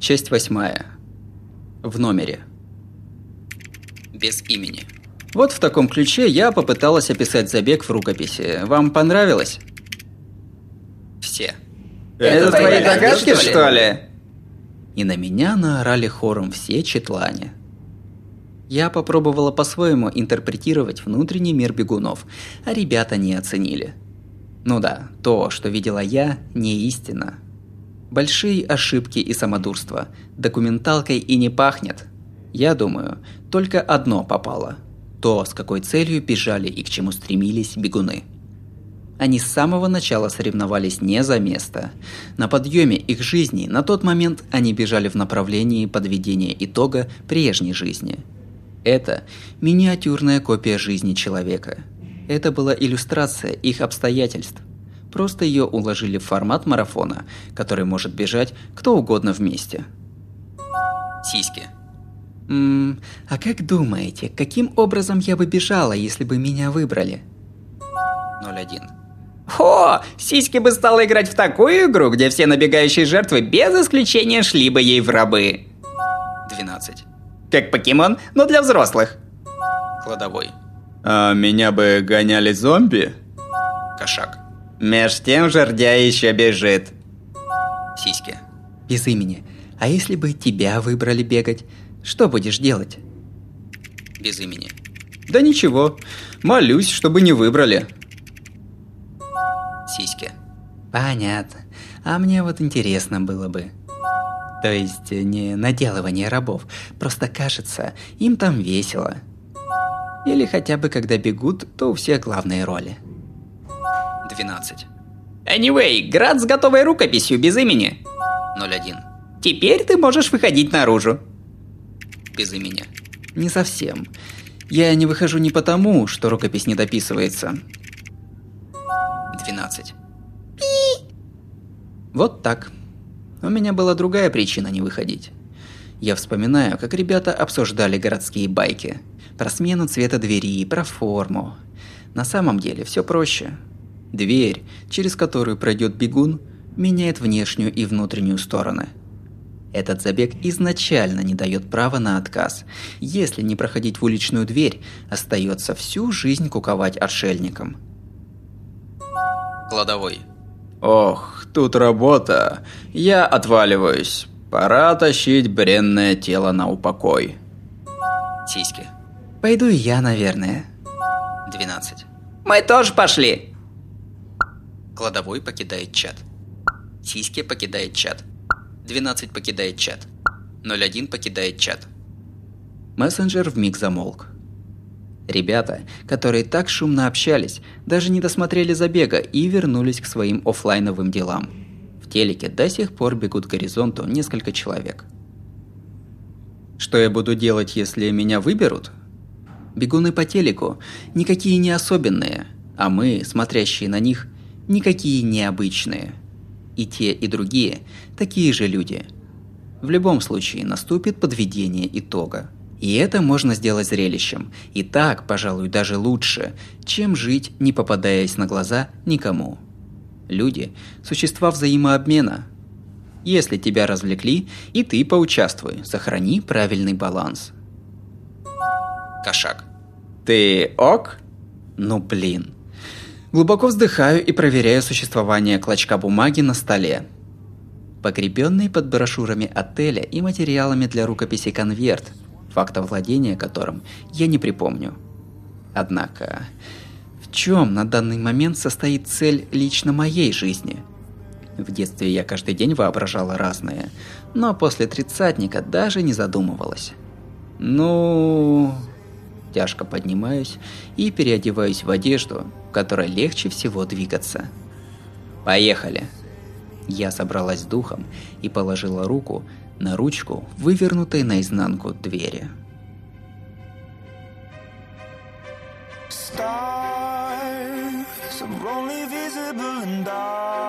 Часть восьмая. В номере. Без имени. Вот в таком ключе я попыталась описать забег в рукописи. Вам понравилось? Все. Это, Это твои догадки, что ли? И на меня наорали хором все четлане. Я попробовала по-своему интерпретировать внутренний мир бегунов, а ребята не оценили. Ну да, то, что видела я, не истина. Большие ошибки и самодурство. Документалкой и не пахнет. Я думаю, только одно попало. То, с какой целью бежали и к чему стремились бегуны. Они с самого начала соревновались не за место. На подъеме их жизни на тот момент они бежали в направлении подведения итога прежней жизни. Это миниатюрная копия жизни человека. Это была иллюстрация их обстоятельств. Просто ее уложили в формат марафона, который может бежать кто угодно вместе. Сиськи. Ммм, а как думаете, каким образом я бы бежала, если бы меня выбрали? 01. О, Сиськи бы стала играть в такую игру, где все набегающие жертвы без исключения шли бы ей в рабы. 12. Как покемон, но для взрослых. Кладовой. А меня бы гоняли зомби? Кошак. Меж тем жердя еще бежит. Сиськи. Без имени. А если бы тебя выбрали бегать, что будешь делать? Без имени. Да ничего. Молюсь, чтобы не выбрали. Сиськи. Понятно. А мне вот интересно было бы. То есть не наделывание рабов, просто кажется, им там весело. Или хотя бы когда бегут, то у всех главные роли. 12. Anyway, град с готовой рукописью без имени. 01. Теперь ты можешь выходить наружу. Без имени. Не совсем. Я не выхожу не потому, что рукопись не дописывается. 12. Пи! Вот так. У меня была другая причина не выходить. Я вспоминаю, как ребята обсуждали городские байки. Про смену цвета двери, про форму. На самом деле все проще. Дверь, через которую пройдет бегун, меняет внешнюю и внутреннюю стороны. Этот забег изначально не дает права на отказ. Если не проходить в уличную дверь, остается всю жизнь куковать отшельником. Кладовой. Ох, тут работа. Я отваливаюсь. Пора тащить бренное тело на упокой. Сиськи. Пойду и я, наверное. 12. Мы тоже пошли. Кладовой покидает чат. Сиськи покидает чат. 12 покидает чат. 01 покидает чат. Мессенджер вмиг замолк. Ребята, которые так шумно общались, даже не досмотрели забега и вернулись к своим офлайновым делам. В телеке до сих пор бегут к горизонту несколько человек. Что я буду делать, если меня выберут? Бегуны по телеку никакие не особенные, а мы, смотрящие на них, никакие необычные. И те, и другие такие же люди. В любом случае наступит подведение итога. И это можно сделать зрелищем. И так, пожалуй, даже лучше, чем жить, не попадаясь на глаза никому. Люди – существа взаимообмена. Если тебя развлекли, и ты поучаствуй, сохрани правильный баланс. Кошак. Ты ок? Ну блин. Глубоко вздыхаю и проверяю существование клочка бумаги на столе. Погребенный под брошюрами отеля и материалами для рукописи конверт, фактов владения которым я не припомню. Однако, в чем на данный момент состоит цель лично моей жизни? В детстве я каждый день воображала разное, но после тридцатника даже не задумывалась. Ну, Тяжко поднимаюсь и переодеваюсь в одежду, в которой легче всего двигаться. Поехали. Я собралась с духом и положила руку на ручку, вывернутой наизнанку двери. Stars are only visible in darkness.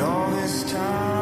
All this time.